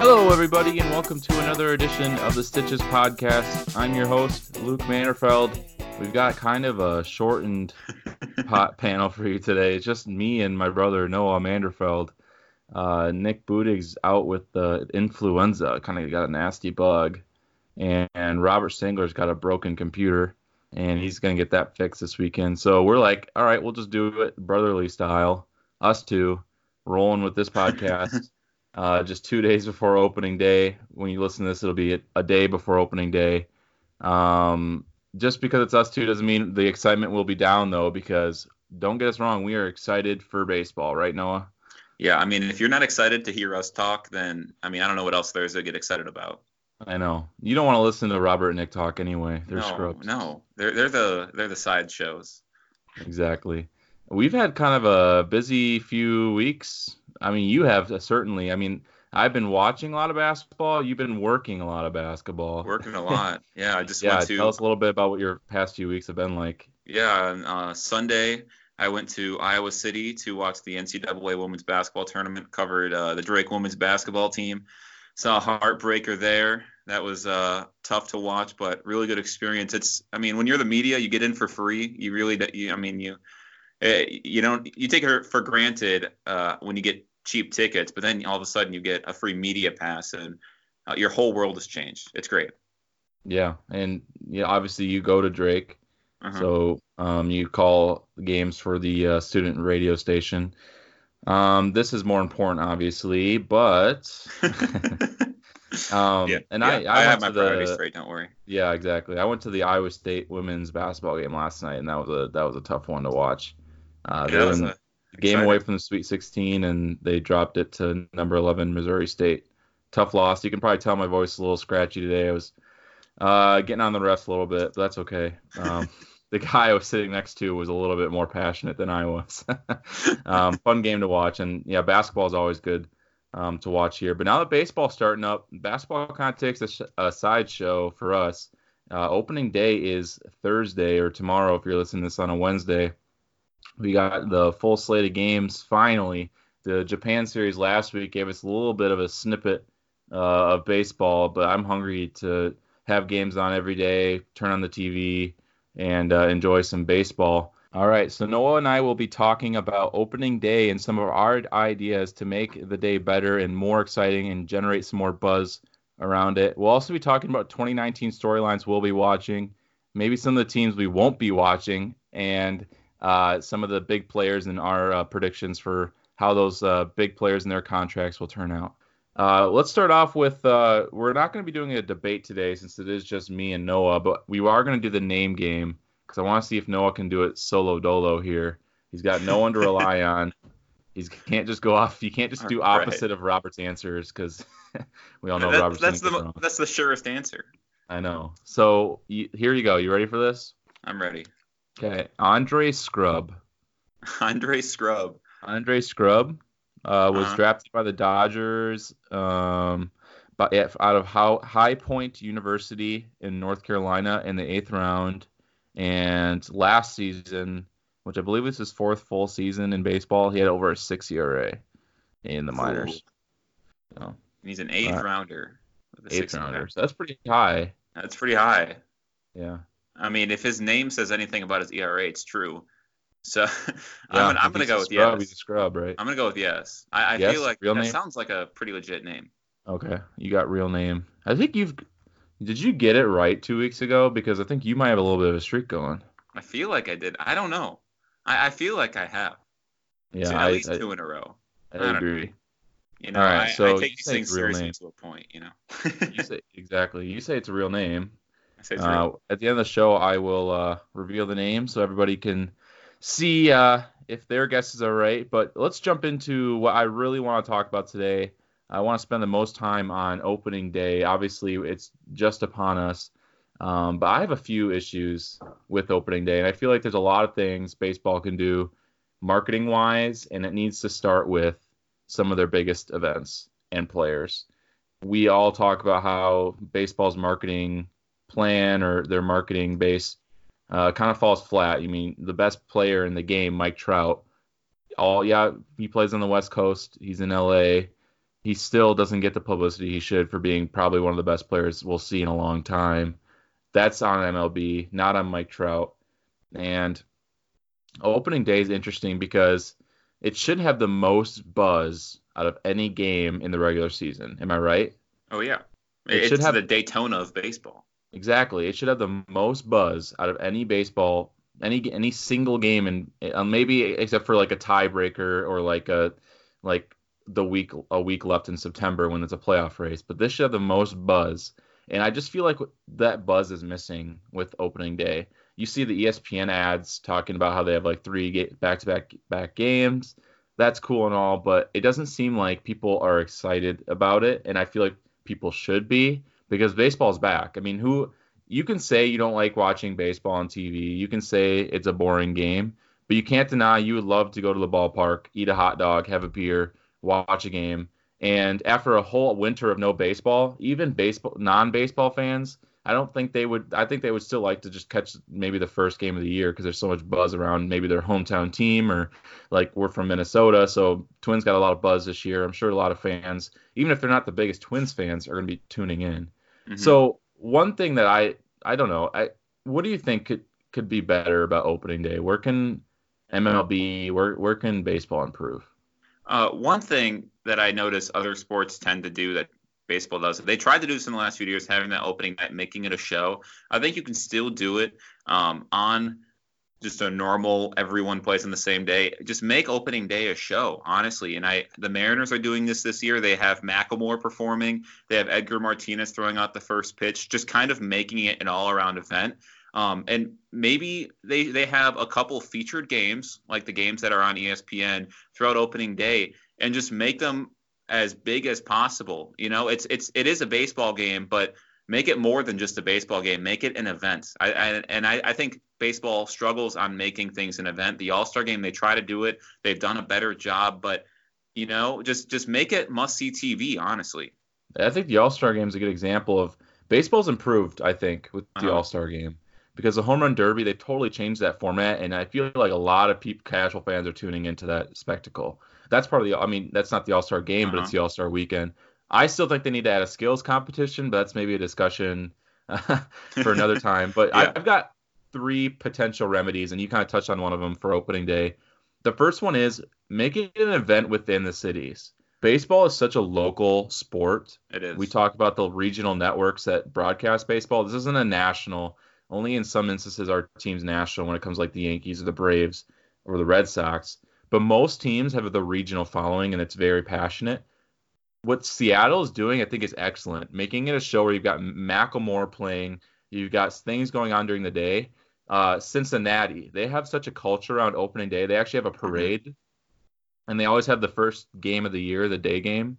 Hello, everybody, and welcome to another edition of the Stitches podcast. I'm your host, Luke Manderfeld. We've got kind of a shortened pot panel for you today. It's just me and my brother Noah Manderfeld. Uh, Nik Budig's out with the influenza, kind of got a nasty bug, and, and Robert Stangler's got a broken computer, and he's gonna get that fixed this weekend. So we're like, all right, we'll just do it brotherly style, us two, rolling with this podcast. Uh, just two days before opening day. When you listen to this, it'll be a day before opening day. Um, just because it's us two doesn't mean the excitement will be down though. Because don't get us wrong, we are excited for baseball, right, Noah? Yeah, I mean, if you're not excited to hear us talk, then I mean, I don't know what else there is to get excited about. I know you don't want to listen to Robert and Nik talk anyway. They're no, scrubs. No, they're they're the they're the side shows. Exactly. We've had kind of a busy few weeks. I mean, you have uh, certainly. I mean, I've been watching a lot of basketball. You've been working a lot of basketball. Working a lot. Yeah, I just yeah. went to. Tell us a little bit about what your past few weeks have been like. Yeah, on uh, Sunday I went to Iowa City to watch the NCAA women's basketball tournament. Covered uh, the Drake women's basketball team. Saw a heartbreaker there. That was uh, tough to watch, but really good experience. It's, I mean, when you're the media, you get in for free. You really, you, I mean, you, you don't, you take it for granted uh, when you get cheap tickets, but then all of a sudden you get a free media pass, and uh, your whole world has changed. It's great. Yeah, and yeah, obviously you go to Drake, Uh-huh. so um, you call games for the uh, student radio station. Um, this is more important, obviously, but um, yeah, and yeah, I, I, have my to priorities straight. Don't worry. yeah, exactly. I went to the Iowa State women's basketball game last night, and that was a that was a tough one to watch. Uh, Yeah, in game exciting. away from the Sweet 16, and they dropped it to number 11 Missouri State. Tough loss. You can probably tell my voice is a little scratchy today. I was uh, getting on the refs a little bit, but that's okay. Um, the guy I was sitting next to was a little bit more passionate than I was. um, fun game to watch, and yeah, basketball is always good um, to watch here. But now that baseball's starting up, basketball kind of takes a, sh- a sideshow for us. Uh, opening day is Thursday or tomorrow if you're listening to this on a Wednesday. We got the full slate of games finally. The Japan series last week gave us a little bit of a snippet uh, of baseball, but I'm hungry to have games on every day, turn on the TV, and uh, enjoy some baseball. All right, so Noah and I will be talking about opening day and some of our ideas to make the day better and more exciting and generate some more buzz around it. We'll also be talking about 2019 storylines we'll be watching, maybe some of the teams we won't be watching, and uh, some of the big players and our uh, predictions for how those uh, big players and their contracts will turn out. Uh, let's start off with uh, we're not going to be doing a debate today since it is just me and Noah, but we are going to do the name game because I want to see if Noah can do it solo dolo here. He's got no one to rely on. He can't just go off. You can't just do Right. opposite of Robert's answers because we all know That- Robert's that's the wrong. that's the surest answer. I know. So you, here you go. You ready for this? I'm ready. Okay. Andre Scrubb. Andre Scrubb. Andre Scrubb uh, was Uh-huh. drafted by the Dodgers um, by, out of How, High Point University in North Carolina in the eighth round. And last season, which I believe was his fourth full season in baseball, he had over a six ERA in the minors. So, He's an eighth Uh, rounder. eighth rounder. So that's pretty high. That's pretty high. Yeah. I mean, if his name says anything about his ERA, it's true. So Yeah, I'm gonna, I'm gonna go with scrub, yes. He's a scrub, right? I'm gonna go with yes. I, I Yes? feel like that name? sounds like a pretty legit name. Okay, you got real name. I think you've. Did you get it right two weeks ago? Because I think you might have a little bit of a streak going. I feel like I did. I don't know. I, I feel like I have. Yeah, I, at least I, two in a row. I I agree. You know, All right, I, so I you take these things real seriously name. to a point. You know. You say exactly. You say it's a real name. Uh, at the end of the show, I will uh, reveal the name so everybody can see uh, if their guesses are right. But let's jump into what I really want to talk about today. I want to spend the most time on opening day. Obviously, it's just upon us. Um, but I have a few issues with opening day, and I feel like there's a lot of things baseball can do marketing wise, and it needs to start with some of their biggest events and players. We all talk about how baseball's marketing plan or their marketing base uh, kind of falls flat. You mean the best player in the game, Mike Trout, all yeah, he plays on the West Coast. He's in LA. he still doesn't get the publicity he should for being probably one of the best players we'll see in a long time. That's on MLB, not on Mike Trout. And opening day is interesting because it should have the most buzz out of any game in the regular season. Am I right? Oh yeah, it it's should have the Daytona of baseball. Exactly. It should have the most buzz out of any baseball, any any single game, and uh, maybe except for like a tiebreaker or like a like the week a week left in September when it's a playoff race. But this should have the most buzz, and I just feel like that buzz is missing with opening day. You see the ESPN ads talking about how they have like three back to back back games. That's cool and all, but it doesn't seem like people are excited about it, and I feel like people should be because baseball's back. I mean, who you can say you don't like watching baseball on TV, you can say it's a boring game, but you can't deny you would love to go to the ballpark, eat a hot dog, have a beer, watch a game. And after a whole winter of no baseball, even baseball non-baseball fans, I don't think they would. I think they would still like to just catch maybe the first game of the year because there's so much buzz around maybe their hometown team or like we're from Minnesota, so Twins got a lot of buzz this year. I'm sure a lot of fans, even if they're not the biggest Twins fans, are going to be tuning in. Mm-hmm. So one thing that I I don't know, I what do you think could could be better about opening day? Where can MLB, where where can baseball improve? Uh, one thing that I notice other sports tend to do that baseball does, they tried to do this in the last few years, having that opening night, making it a show. I think you can still do it um, on just a normal everyone plays on the same day. Just make opening day a show, honestly. And I, the Mariners are doing this this year. They have Macklemore performing. They have Edgar Martinez throwing out the first pitch. Just kind of making it an all-around event. Um, and maybe they they have a couple featured games like the games that are on ESPN throughout opening day, and just make them as big as possible. You know, it's it's it is a baseball game, but make it more than just a baseball game. Make it an event. I, I and I, I think baseball struggles on making things an event. The All Star game, they try to do it. They've done a better job, but you know, just just make it must see TV. Honestly, I think the All Star game is a good example of baseball's improved. I think with the uh-huh. All Star game because the home run derby they totally changed that format, and I feel like a lot of people, casual fans, are tuning into that spectacle. That's part of the. I mean, that's not the All Star game, uh-huh. but it's uh-huh. the All Star weekend. I still think they need to add a skills competition, but that's maybe a discussion for another time. But yeah. I've got three potential remedies, and you kind of touched on one of them for opening day. The first one is making it an event within the cities. Baseball is such a local sport. It is. We talk about the regional networks that broadcast baseball. This isn't a national. Only in some instances are teams national when it comes like the Yankees or the Braves or the Red Sox. But most teams have the regional following and it's very passionate what Seattle is doing, I think, is excellent. Making it a show where you've got Macklemore playing, you've got things going on during the day. Uh, Cincinnati, they have such a culture around opening day. They actually have a mm-hmm. parade, and they always have the first game of the year, the day game.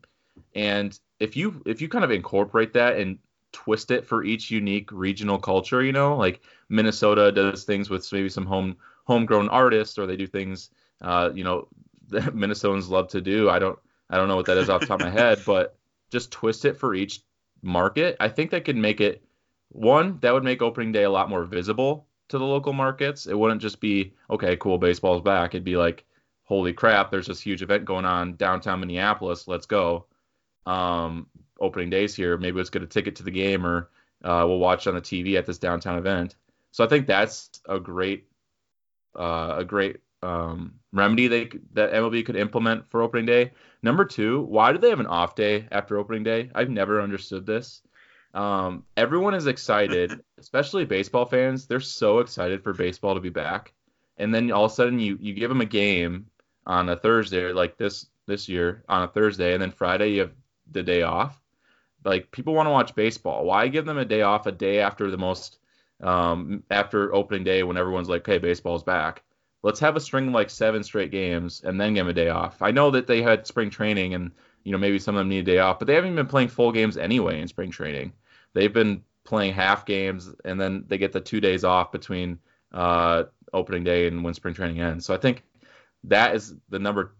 And if you if you kind of incorporate that and twist it for each unique regional culture, you know, like Minnesota does things with maybe some home homegrown artists, or they do things, uh, you know, that Minnesotans love to do. I don't I don't know what that is off the top of my head, but just twist it for each market. I think that could make it one that would make opening day a lot more visible to the local markets. It wouldn't just be okay, cool, baseball's back. It'd be like, holy crap, there's this huge event going on downtown Minneapolis. Let's go. Um, opening days here. Maybe let's get a ticket to the game, or uh, we'll watch on the TV at this downtown event. So I think that's a great, uh, a great um, remedy they that MLB could implement for opening day. Number two, why do they have an off day after opening day? I've never understood this. Um, everyone is excited, especially baseball fans. They're so excited for baseball to be back, and then all of a sudden you you give them a game on a Thursday, like this this year on a Thursday, and then Friday you have the day off. Like people want to watch baseball. Why give them a day off a day after the most um, after opening day when everyone's like, "Hey, baseball's back." let's have a string of like seven straight games and then give them a day off. I know that they had spring training and you know maybe some of them need a day off, but they haven't been playing full games anyway in spring training. They've been playing half games and then they get the two days off between uh, opening day and when spring training ends. So I think that is the number.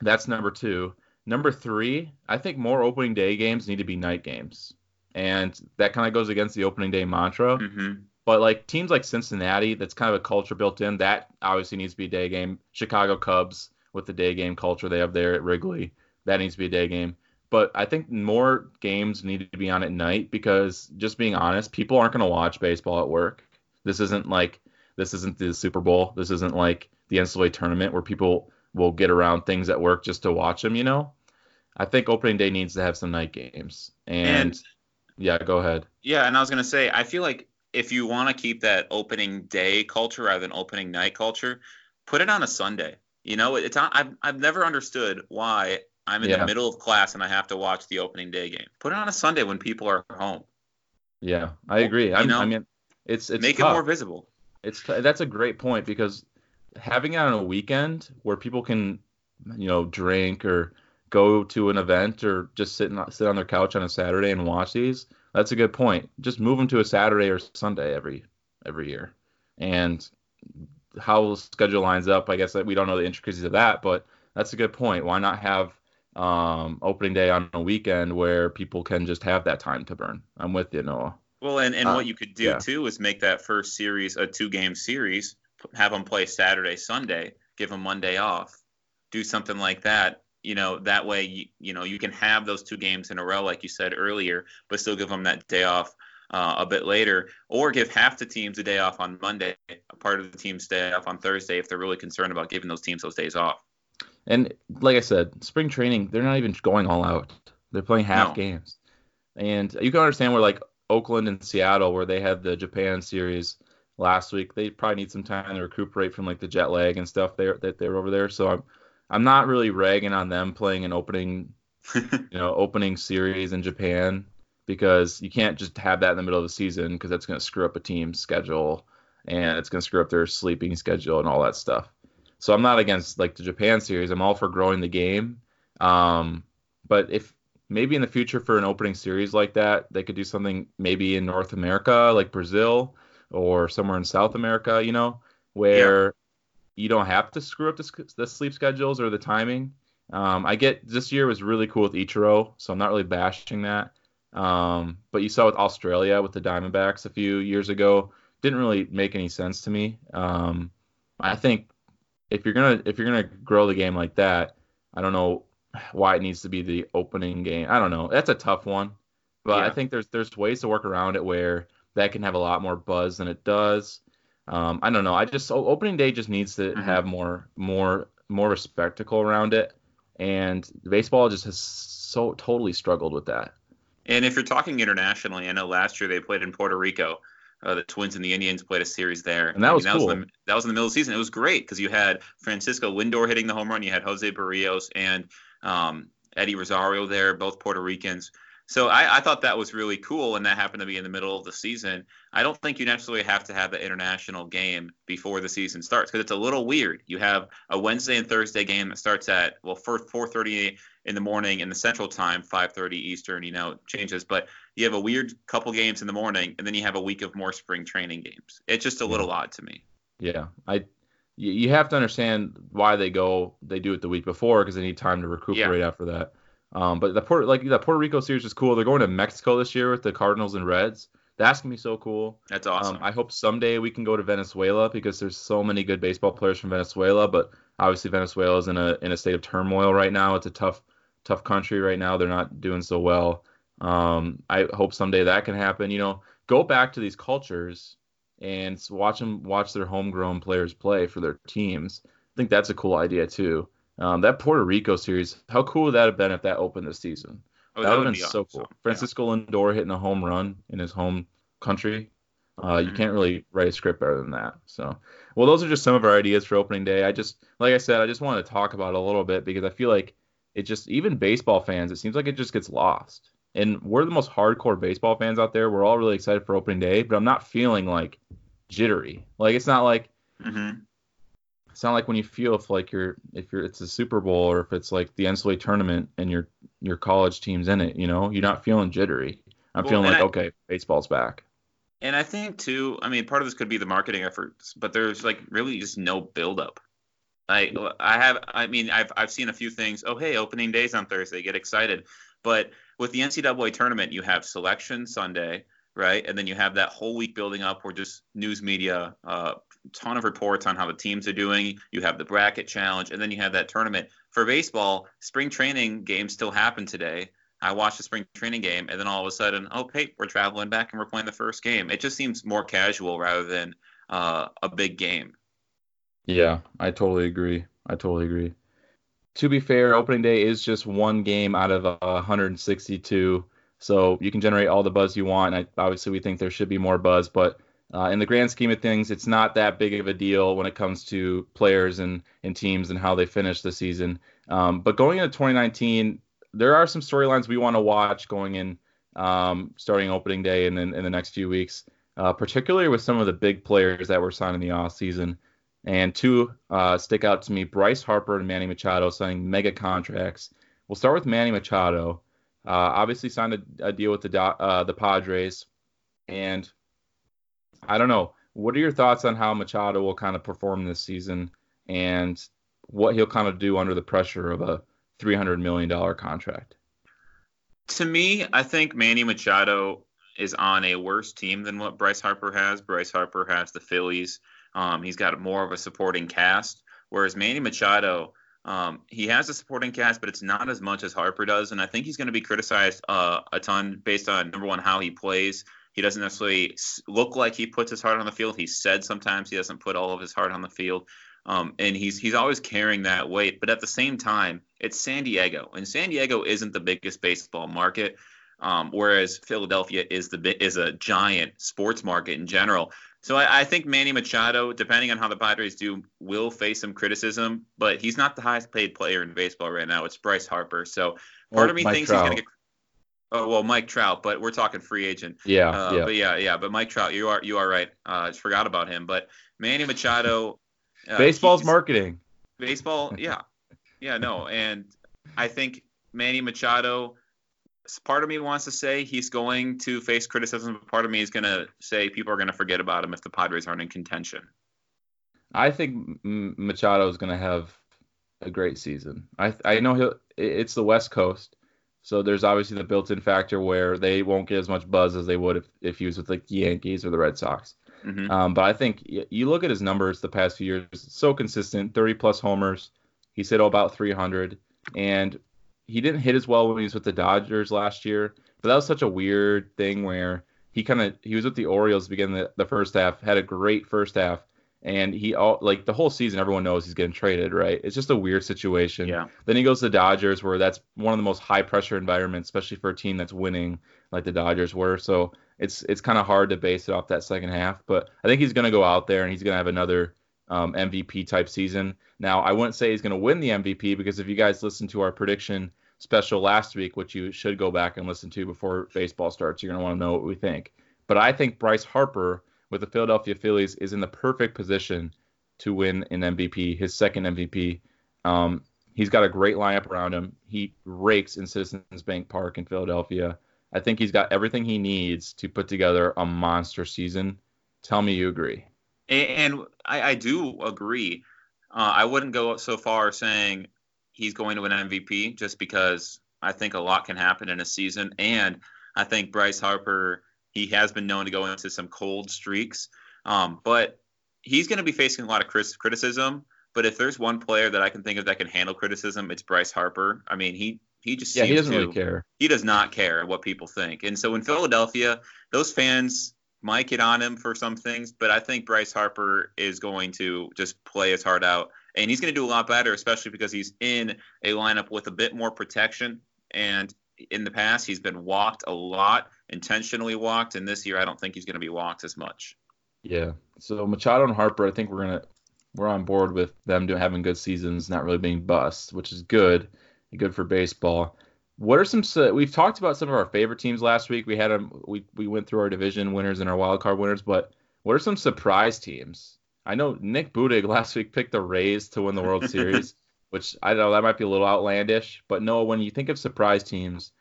That's number two. Number three, I think more opening day games need to be night games, and that kind of goes against the opening day mantra. Mm-hmm. But like teams like Cincinnati, that's kind of a culture built in. That obviously needs to be a day game. Chicago Cubs with the day game culture they have there at Wrigley, that needs to be a day game. but I think more games need to be on at night because just being honest, people aren't going to watch baseball at work. This isn't like this isn't the Super Bowl. This isn't like the NCAA tournament where people will get around things at work just to watch them. You know, I think opening day needs to have some night games. And, and yeah, go ahead. Yeah, and I was gonna say, I feel like if you want to keep that opening day culture rather than opening night culture, put it on a Sunday. You know, it's on, I've I've never understood why I'm in yeah. the middle of class and I have to watch the opening day game. Put it on a Sunday when people are home. Yeah, I agree. I, know, I mean, it's it's make tough. it more visible. It's that's a great point because having it on a weekend where people can, you know, drink or go to an event or just sit and, sit on their couch on a Saturday and watch these. That's a good point. Just move them to a Saturday or Sunday every every year, and how the schedule lines up. I guess we don't know the intricacies of that, but that's a good point. Why not have um, opening day on a weekend where people can just have that time to burn? I'm with you, Noah. Well, and, and uh, what you could do yeah. too is make that first series a two game series, have them play Saturday, Sunday, give them Monday off, do something like that. You know, that way, you, you know, you can have those two games in a row, like you said earlier, but still give them that day off uh, a bit later, or give half the teams a day off on Monday, a part of the team's day off on Thursday if they're really concerned about giving those teams those days off. And like I said, spring training, they're not even going all out. They're playing half no. games. And you can understand where like Oakland and Seattle, where they had the Japan series last week, they probably need some time to recuperate from like the jet lag and stuff there that they're over there. So I'm I'm not really ragging on them playing an opening you know opening series in Japan because you can't just have that in the middle of the season because that's going to screw up a team's schedule and it's going to screw up their sleeping schedule and all that stuff. So I'm not against like the Japan series. I'm all for growing the game. Um, but if maybe in the future for an opening series like that, they could do something maybe in North America, like Brazil or somewhere in South America, you know, where yeah. you don't have to screw up the, the sleep schedules or the timing. Um, I get this year was really cool with Ichiro, so I'm not really bashing that. Um, but you saw with Australia with the Diamondbacks a few years ago, didn't really make any sense to me. Um, I think if you're gonna if you're gonna grow the game like that, I don't know why it needs to be the opening game. I don't know. That's a tough one, but yeah. I think there's there's ways to work around it where that can have a lot more buzz than it does. Um, I don't know. I just opening day just needs to mm-hmm. have more more more of a spectacle around it, and baseball just has so totally struggled with that. And if you're talking internationally, I know last year they played in Puerto Rico. Uh, the Twins and the Indians played a series there, and that was I mean, that cool. Was the, that was in the middle of the season. It was great because you had Francisco Lindor hitting the home run, you had Jose Berrios and um, Eddie Rosario there, both Puerto Ricans. So I, I, thought that was really cool, and that happened to be in the middle of the season. I don't think you necessarily have to have the international game before the season starts because it's a little weird. You have a Wednesday and Thursday game that starts at well, first 4:30 in the morning in the Central Time, 5:30 Eastern. You know, changes, but you have a weird couple games in the morning, and then you have a week of more spring training games. It's just a little odd to me. Yeah, I you have to understand why they go they do it the week before because they need time to recuperate yeah. after that. Um, but the Puerto like the Puerto Rico series is cool. They're going to Mexico this year with the Cardinals and Reds. That's gonna be so cool. That's awesome. Um, I hope someday we can go to Venezuela because there's so many good baseball players from Venezuela. But obviously Venezuela is in a in a state of turmoil right now. It's a tough tough country right now. They're not doing so well. Um, I hope someday that can happen. You know, go back to these cultures and watch them watch their homegrown players play for their teams. I think that's a cool idea too. Um, that Puerto Rico series, how cool would that have been if that opened this season? Oh, that, would have been so awesome. cool. Francisco yeah. Lindor hitting a home run in his home country. Uh, mm-hmm. You can't really write a script better than that. So, well, those are just some of our ideas for opening day. I just, like I said, I just wanted to talk about it a little bit because I feel like it just, even baseball fans, it seems like it just gets lost. And we're the most hardcore baseball fans out there. We're all really excited for opening day, but I'm not feeling like jittery. Like it's not like mm-hmm. it's not like when you feel if like you're if you're it's a Super Bowl or if it's like the NCAA tournament and your your college team's in it. You know, you're not feeling jittery. I'm well, feeling like I, okay, baseball's back. And I think too, I mean, part of this could be the marketing efforts, but there's like really just no buildup. I I have I mean I've I've seen a few things. Oh hey, opening days on Thursday, get excited. But with the NCAA tournament, you have selection Sunday, right? And then you have that whole week building up where just news media, uh, ton of reports on how the teams are doing. You have the bracket challenge, and then you have that tournament. For baseball, spring training games still happen today. I watched the spring training game, and then all of a sudden, oh, hey, we're traveling back and we're playing the first game. It just seems more casual rather than uh, a big game. Yeah, I totally agree. I totally agree. To be fair, opening day is just one game out of uh, 162, so you can generate all the buzz you want. I, obviously, we think there should be more buzz, but uh, in the grand scheme of things, it's not that big of a deal when it comes to players and, and teams and how they finish the season. Um, but going into 2019, there are some storylines we want to watch going in, um, starting opening day and then in the next few weeks, uh, particularly with some of the big players that were signed in the off season. And two uh, stick out to me: Bryce Harper and Manny Machado signing mega contracts. We'll start with Manny Machado. Uh, obviously signed a, a, deal with the uh, the Padres, and I don't know. What are your thoughts on how Machado will kind of perform this season and what he'll kind of do under the pressure of a $300 million contract? To me, I think Manny Machado is on a worse team than what Bryce Harper has. Bryce Harper has the Phillies. Um, he's got more of a supporting cast, whereas Manny Machado, um, he has a supporting cast, but it's not as much as Harper does. And I think he's going to be criticized uh, a ton based on number one how he plays, he doesn't necessarily look like he puts his heart on the field. He said sometimes he doesn't put all of his heart on the field. Um, and he's he's always carrying that weight. But at the same time, it's San Diego, and San Diego isn't the biggest baseball market, um, whereas Philadelphia is the is a giant sports market in general. So I, I, think Manny Machado, depending on how the Padres do, will face some criticism. But he's not the highest paid player in baseball right now. It's Bryce Harper. So part of me Mike thinks Trout. he's going to get Oh well, Mike Trout, but we're talking free agent. Yeah, uh, yeah. But yeah, yeah. But Mike Trout, you are you are right. Uh, I just forgot about him. But Manny Machado. Uh, Baseball's marketing. Baseball, yeah, yeah, no, and I think Manny Machado. Part of me wants to say he's going to face criticism, but part of me is going to say people are going to forget about him if the Padres aren't in contention. I think Machado is going to have a great season. I I know he'll. It's the West Coast so there's obviously the built-in factor where they won't get as much buzz as they would if, if he was with like the Yankees or the Red Sox. Mm-hmm. Um, but I think you look at his numbers the past few years, so consistent, 30 plus homers. He's hit about 300, and he didn't hit as well when he was with the Dodgers last year. But that was such a weird thing where he kind of he was with the Orioles beginning the, the first half, had a great first half, and he all like the whole season everyone knows he's getting traded right? It's just a weird situation. Yeah. Then he goes to the dodgers where that's one of the most high pressure environments especially for a team that's winning like the dodgers were. So it's it's kind of hard to base it off that second half but i think he's going to go out there and he's going to have another um, mvp type season now i wouldn't say he's going to win the mvp because if you guys listened to our prediction special last week which you should go back and listen to before baseball starts you're going to want to know what we think but i think bryce harper with the Philadelphia Phillies is in the perfect position to win an MVP, his second MVP. Um, he's got a great lineup around him. He rakes in Citizens Bank Park in Philadelphia. I think he's got everything he needs to put together a monster season. Tell me you agree. And, I, I, do agree. Uh, I wouldn't go so far saying he's going to win MVP just because I think a lot can happen in a season. And I think Bryce Harper he has been known to go into some cold streaks, um, but he's going to be facing a lot of criticism. But if there's one player that I can think of that can handle criticism, it's Bryce Harper. I mean, he he just yeah, he doesn't to, really care. He does not care what people think. And so in Philadelphia, those fans might get on him for some things, but I think Bryce Harper is going to just play his heart out, and he's going to do a lot better, especially because he's in a lineup with a bit more protection. And in the past, he's been walked a lot, intentionally walked, and this year I don't think he's going to be walked as much. Yeah. So Machado and Harper, I think we're gonna we're on board with them doing having good seasons, not really being bust, which is good, good for baseball. What are some? We've talked about some of our favorite teams last week. We had them. We we went through our division winners and our wild card winners, but what are some surprise teams? I know Nik Budig last week picked the Rays to win the World Series which I don't know that might be a little outlandish, but no, when you think of surprise teams,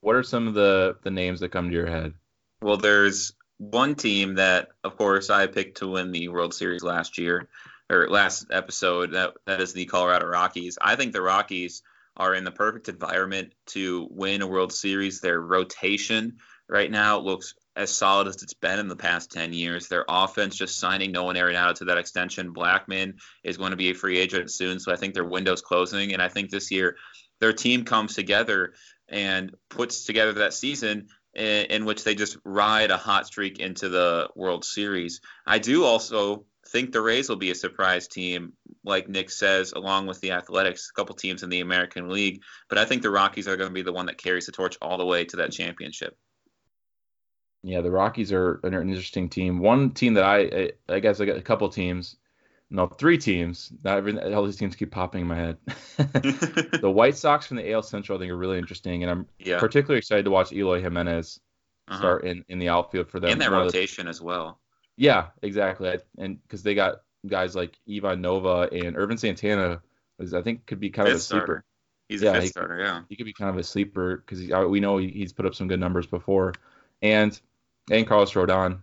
what are some of the the names that come to your head? Well, there's one team that, of course, I picked to win the World Series last year or last episode. That that is the Colorado Rockies. I think the Rockies are in the perfect environment to win a World Series. Their rotation right now looks as solid as it's been in the past 10 years. Their offense just signing Nolan Arenado to that extension. Blackmon is going to be a free agent soon, so I think their window's closing. And I think this year their team comes together and puts together that season in, in which they just ride a hot streak into the World Series. I do also think the Rays will be a surprise team, like Nik says, along with the Athletics, a couple teams in the American League. But I think the Rockies are going to be the one that carries the torch all the way to that championship. Yeah, the Rockies are an interesting team. One team that I, I guess I got a couple teams, no, three teams. Not every, all these teams keep popping in my head. the White Sox from the AL Central, I think, are really interesting, and I'm yeah. particularly excited to watch Eloy Jimenez uh-huh. start in, in the outfield for them. In their rotation the, as well. Yeah, exactly. And because they got guys like Ivan Nova and Ervin Santana, is I think could be kind fifth of a sleeper. Starter. He's yeah, a fifth he, starter. Yeah, he could be kind of a sleeper because we know he's put up some good numbers before, and and Carlos Rodon,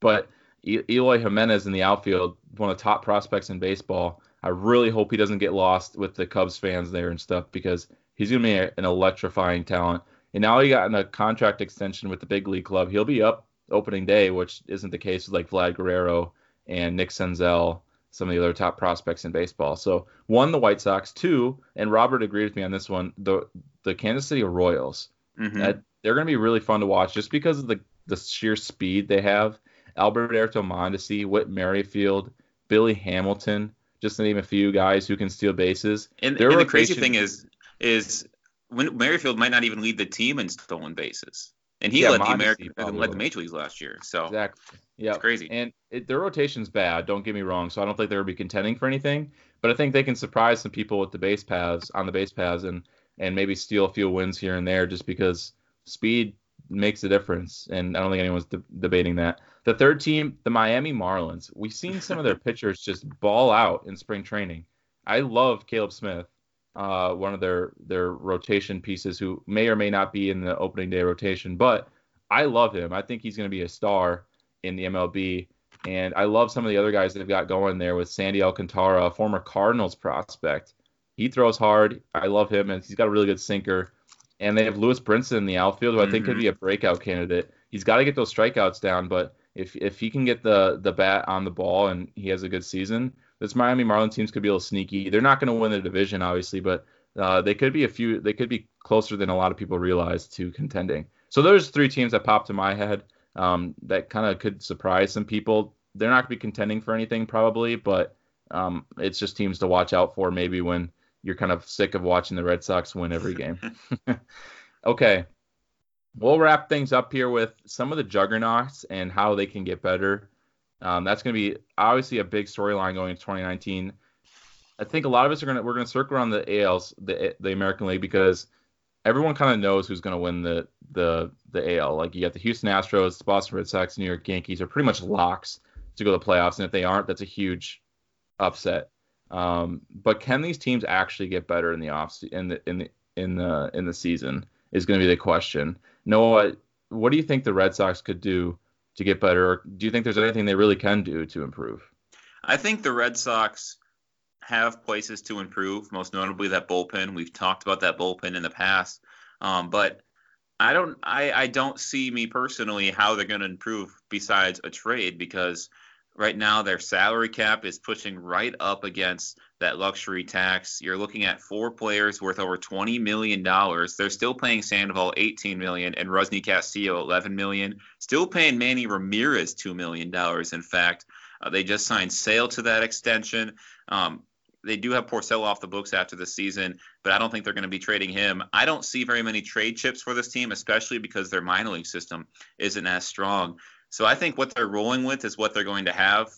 but Eloy Jimenez in the outfield, one of the top prospects in baseball. I really hope he doesn't get lost with the Cubs fans there and stuff because he's gonna be an electrifying talent. And now he got in a contract extension with the big league club. He'll be up opening day, which isn't the case with like Vlad Guerrero and Nick Senzel, some of the other top prospects in baseball. So one, the White Sox. Two, and Robert agreed with me on this one. The the Kansas City Royals. Mm-hmm. That, they're going to be really fun to watch just because of the the sheer speed they have. Alberto Mondesi, Whit Merrifield, Billy Hamilton, just to name a few guys who can steal bases. And, and the crazy thing is, is when Merrifield might not even lead the team in stolen bases. And he yeah, led the American, led the major leagues last year. So exactly, yeah, it's crazy. And it, their rotation's bad. Don't get me wrong. So I don't think they'll be contending for anything. But I think they can surprise some people with the base paths on the base paths and and maybe steal a few wins here and there just because speed makes a difference. And I don't think anyone's de- debating that. The third team, the Miami Marlins. We've seen some of their pitchers just ball out in spring training. I love Caleb Smith uh, one of their their rotation pieces who may or may not be in the opening day rotation. But I love him. I think he's going to be a star in the MLB. And I love some of the other guys they've got going there with Sandy Alcantara, a former Cardinals prospect. He throws hard. I love him, and he's got a really good sinker. And they have Lewis Brinson in the outfield, who I think mm-hmm. could be a breakout candidate. He's got to get those strikeouts down, but if if he can get the the bat on the ball and he has a good season, this Miami Marlins teams could be a little sneaky. They're not going to win the division, obviously, but uh, they could be a few. They could be closer than a lot of people realize to contending. So those three teams that popped to my head um, that kind of could surprise some people. They're not going to be contending for anything probably, but um, it's just teams to watch out for. Maybe when you're kind of sick of watching the Red Sox win every game. okay, we'll wrap things up here with some of the juggernauts and how they can get better. Um, that's going to be obviously a big storyline going into 2019. I think a lot of us are going to we're going to circle around the ALs, the the American League, because everyone kind of knows who's going to win the the the AL. Like you got the Houston Astros, the Boston Red Sox, New York Yankees are pretty much locks to go to the playoffs, and if they aren't, that's a huge upset. Um, but can these teams actually get better in the off in the in the in the in the season is going to be the question. Noah, what do you think the Red Sox could do to get better? Or do you think there's anything they really can do to improve? I think the Red Sox have places to improve, most notably that bullpen. We've talked about that bullpen in the past, um, but I don't, I, I don't see me personally how they're going to improve besides a trade because right now their salary cap is pushing right up against that luxury tax. You're looking at four players worth over 20 million dollars. They're still paying Sandoval 18 million and Rusney Castillo 11 million. Still paying Manny Ramirez 2 million dollars. In fact, uh, they just signed Sale to that extension. Um, they do have Porcello off the books after the season, but I don't think they're going to be trading him. I don't see very many trade chips for this team, especially because their minor league system isn't as strong. So I think what they're rolling with is what they're going to have.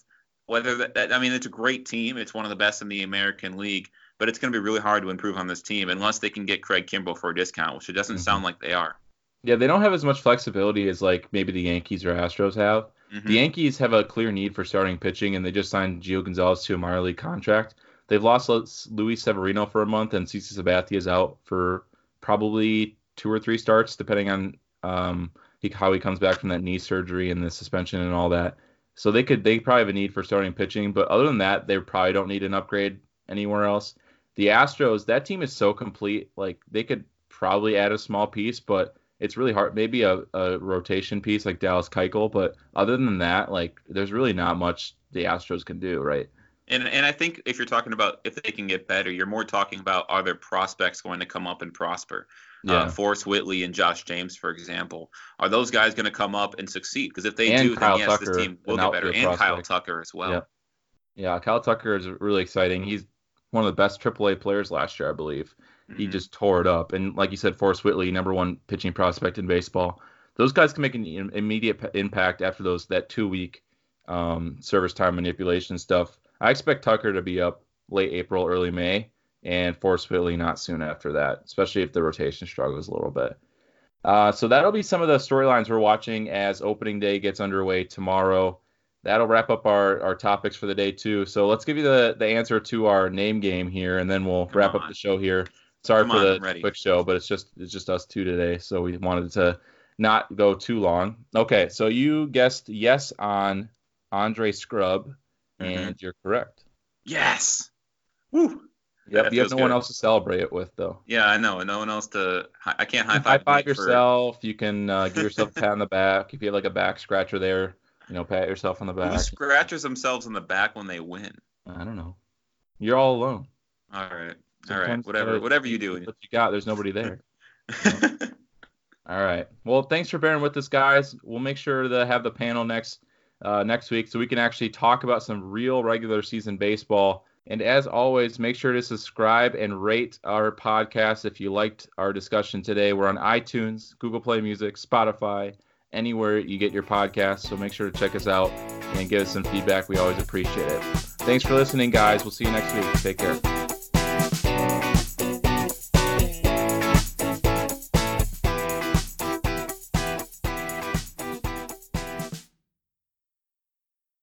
Whether that, that I mean, it's a great team. It's one of the best in the American League, but it's going to be really hard to improve on this team unless they can get Craig Kimbrel for a discount, which it doesn't mm-hmm. sound like they are. Yeah, they don't have as much flexibility as like maybe the Yankees or Astros have. Mm-hmm. The Yankees have a clear need for starting pitching, and they just signed Gio Gonzalez to a minor league contract. They've lost Luis Severino for a month, and CC Sabathia is out for probably two or three starts, depending on um, he, how he comes back from that knee surgery and the suspension and all that. So they could they probably have a need for starting pitching, but other than that, they probably don't need an upgrade anywhere else. The Astros, that team is so complete. Like they could probably add a small piece, but it's really hard. Maybe a, a rotation piece like Dallas Keuchel, but other than that, like there's really not much the Astros can do, right? And and I think if you're talking about if they can get better, you're more talking about are their prospects going to come up and prosper? Uh, yeah. Uh, Forrest Whitley and Josh James, for example, are those guys going to come up and succeed? Because if they and do, Kyle then yes, Tucker, this team will get better. And prospect. Kyle Tucker as well. Yeah. yeah, Kyle Tucker is really exciting. He's one of the best AAA players last year, I believe. Mm-hmm. He just tore it up. And like you said, Forrest Whitley, number one pitching prospect in baseball. Those guys can make an immediate impact after those that two week um, service time manipulation stuff. I expect Tucker to be up late April, early May and Forrest Whitley not soon after that, especially if the rotation struggles a little bit. Uh, so that'll be some of the storylines we're watching as opening day gets underway tomorrow. That'll wrap up our, our topics for the day too. So let's give you the, the answer to our name game here, and then we'll Come wrap on. up the show here. Sorry Come for on, the quick show, but it's just it's just us two today, so we wanted to not go too long. Okay, so you guessed yes on Andre Mm-hmm. and you're correct. Yes. Woo. Yep, you have no good. one else to celebrate it with, though. Yeah, I know. No one else to. I can't high five. High five yourself. For... You can uh, give yourself a pat on the back. If you have like a back scratcher there, you know, pat yourself on the back. Who scratches themselves on the back when they win? I don't know. You're all alone. All right. All right. Whatever. Whatever you do. What you got? There's nobody there. all right. Well, thanks for bearing with us, guys. We'll make sure to have the panel next uh, next week so we can actually talk about some real regular season baseball and as always, make sure to subscribe and rate our podcast if you liked our discussion today. We're on iTunes, Google Play Music, Spotify, anywhere you get your podcasts. So make sure to check us out and give us some feedback. We always appreciate it. Thanks for listening, guys. We'll see you next week. Take care.